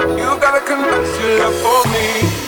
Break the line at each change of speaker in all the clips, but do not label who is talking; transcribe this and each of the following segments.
You gotta confess your love for me.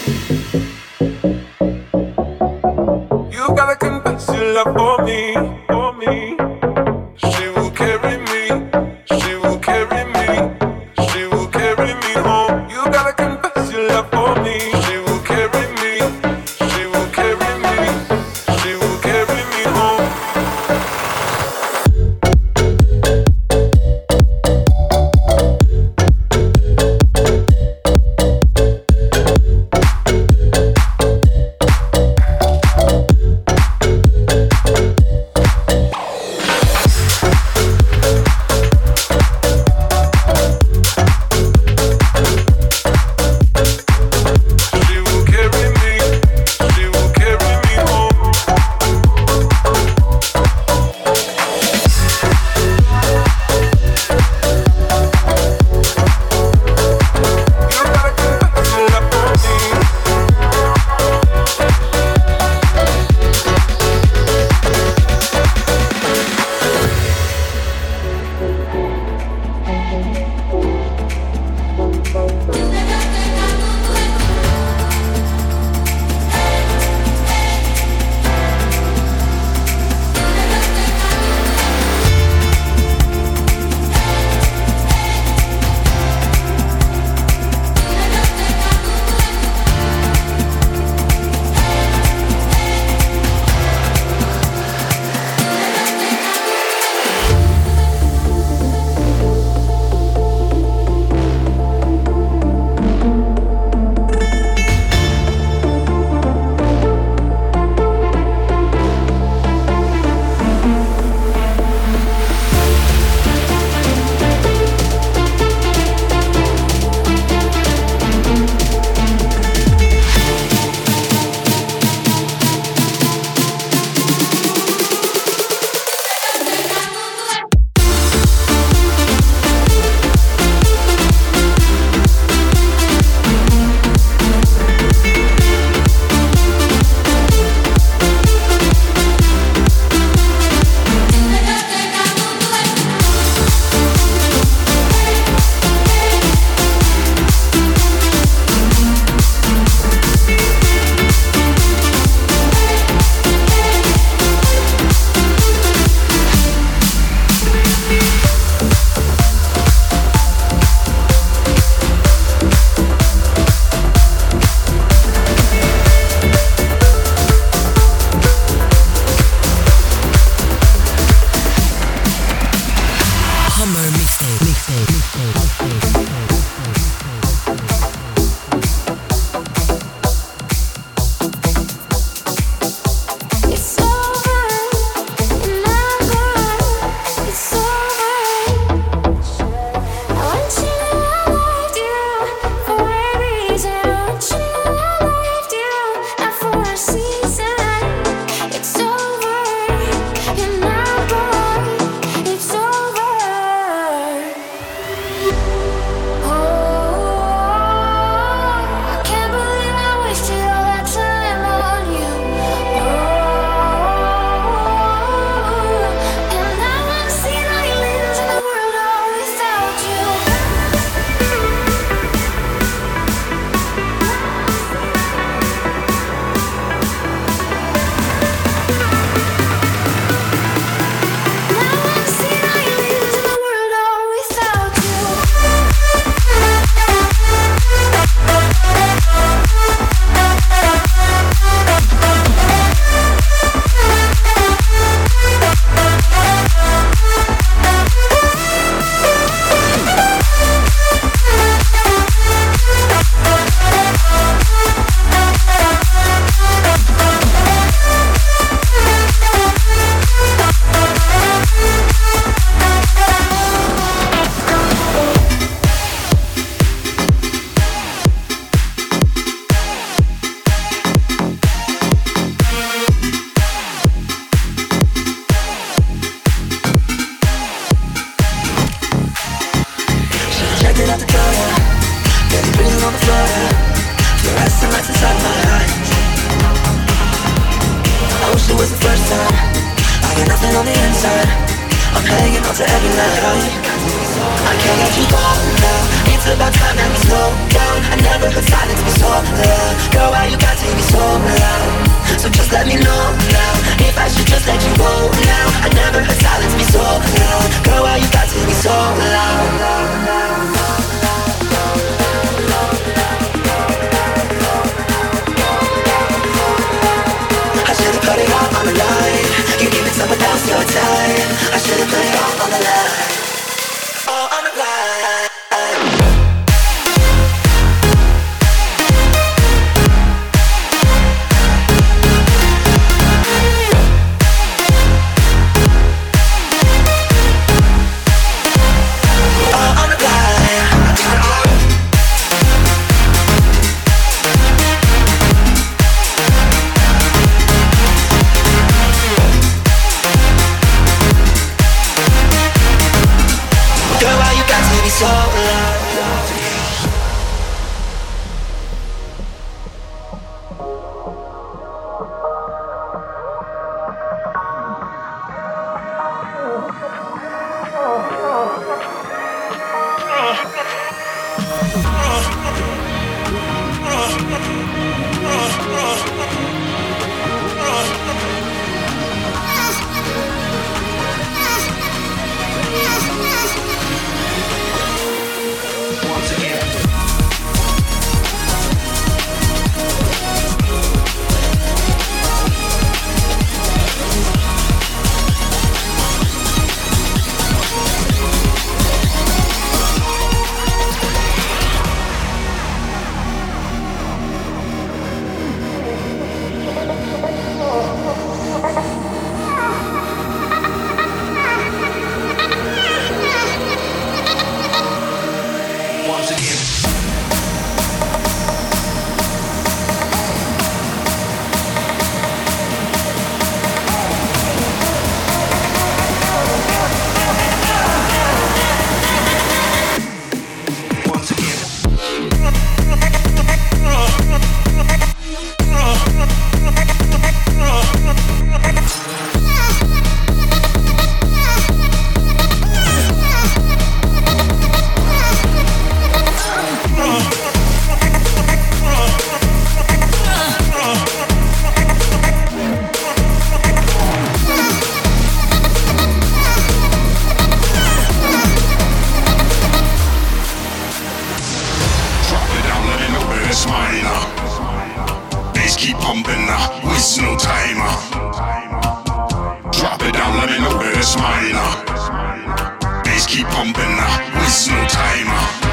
keep pumping. with no timer.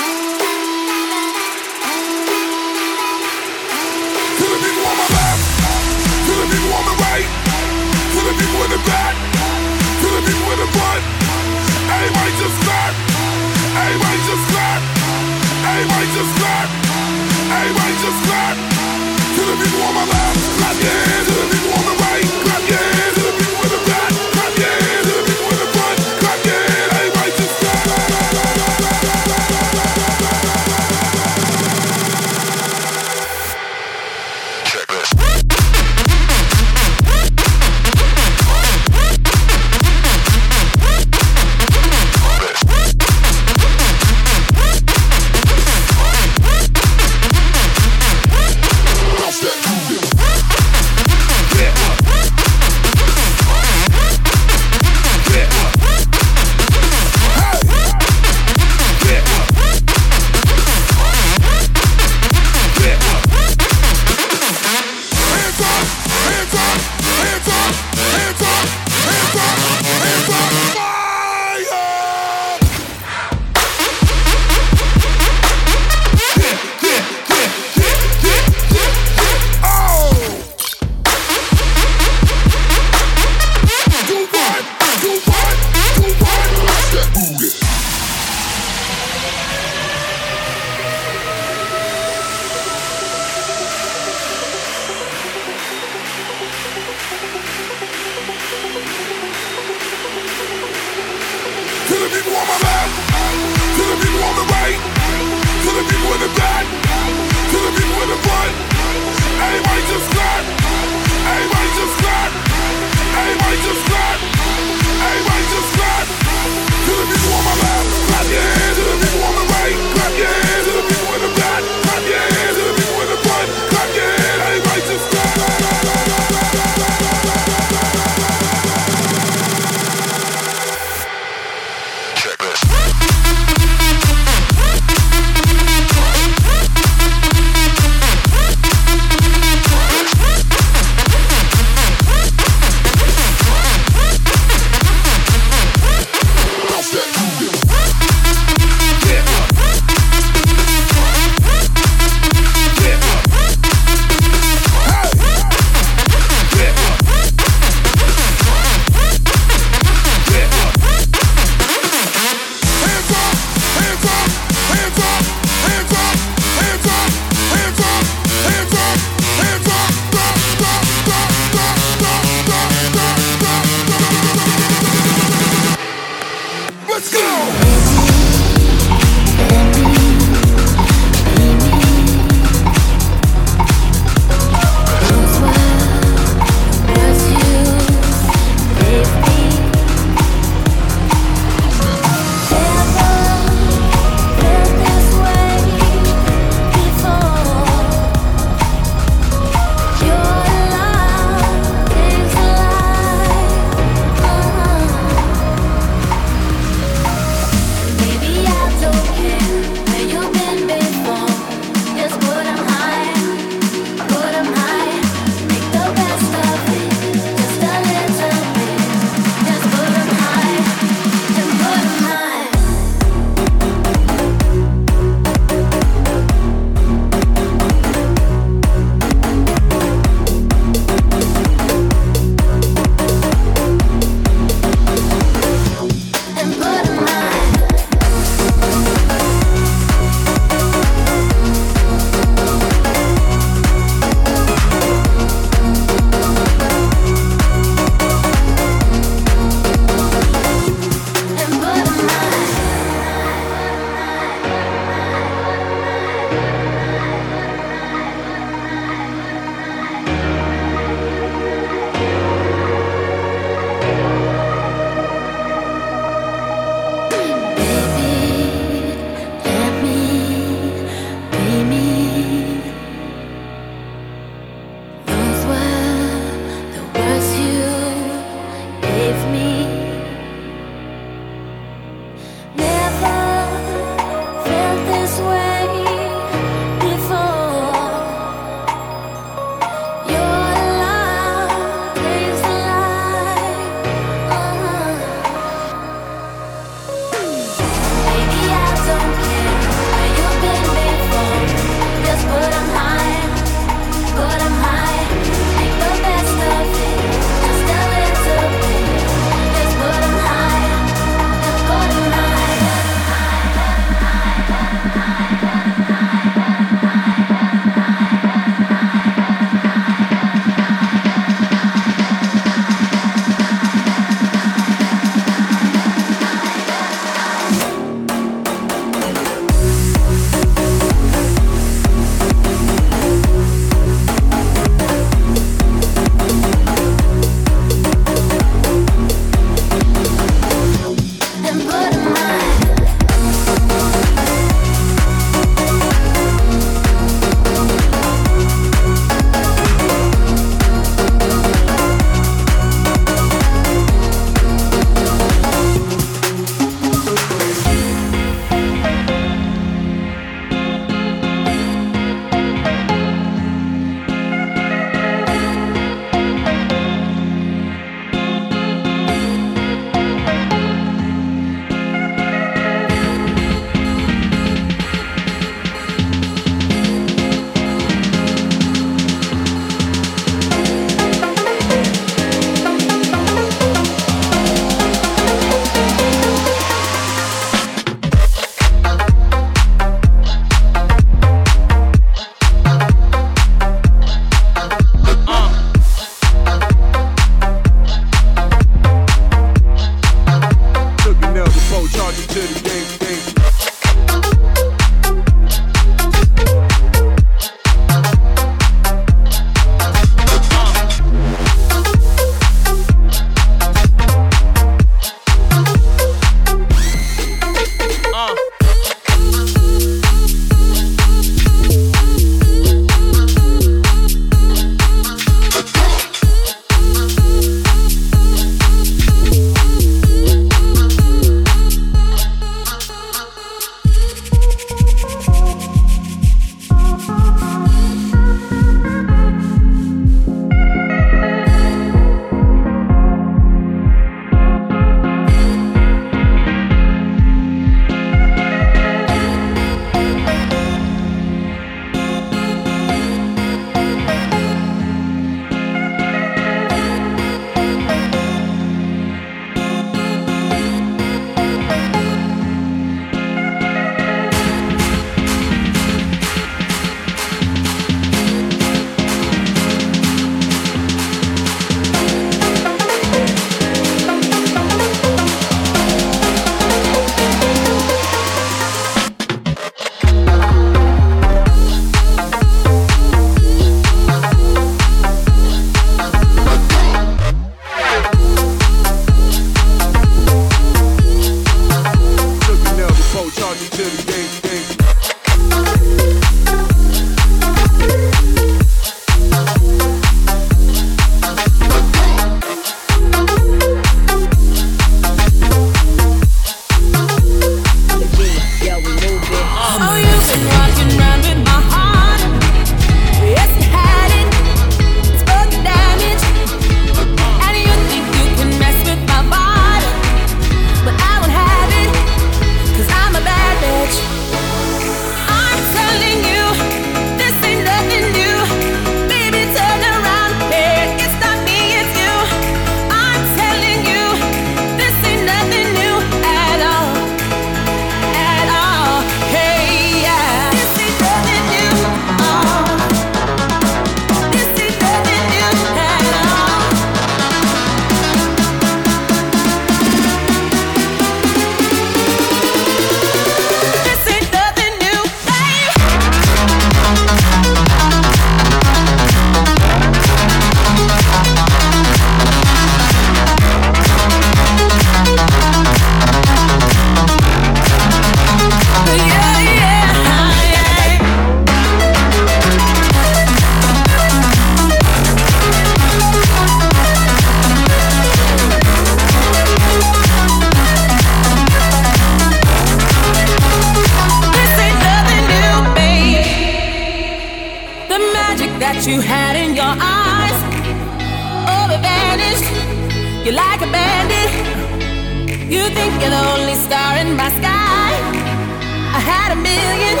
Brilliant.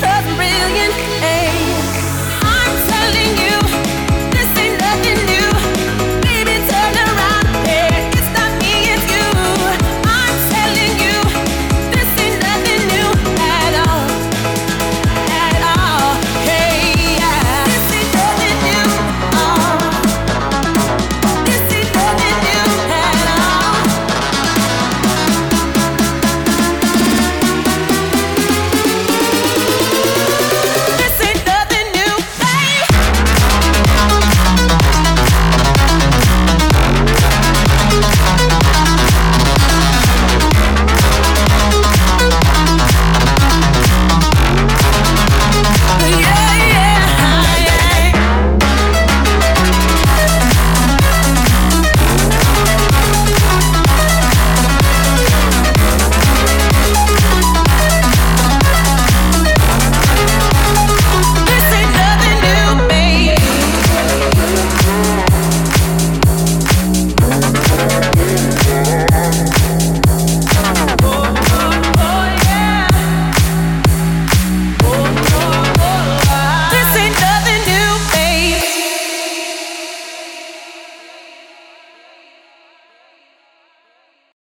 Hey, I'm you.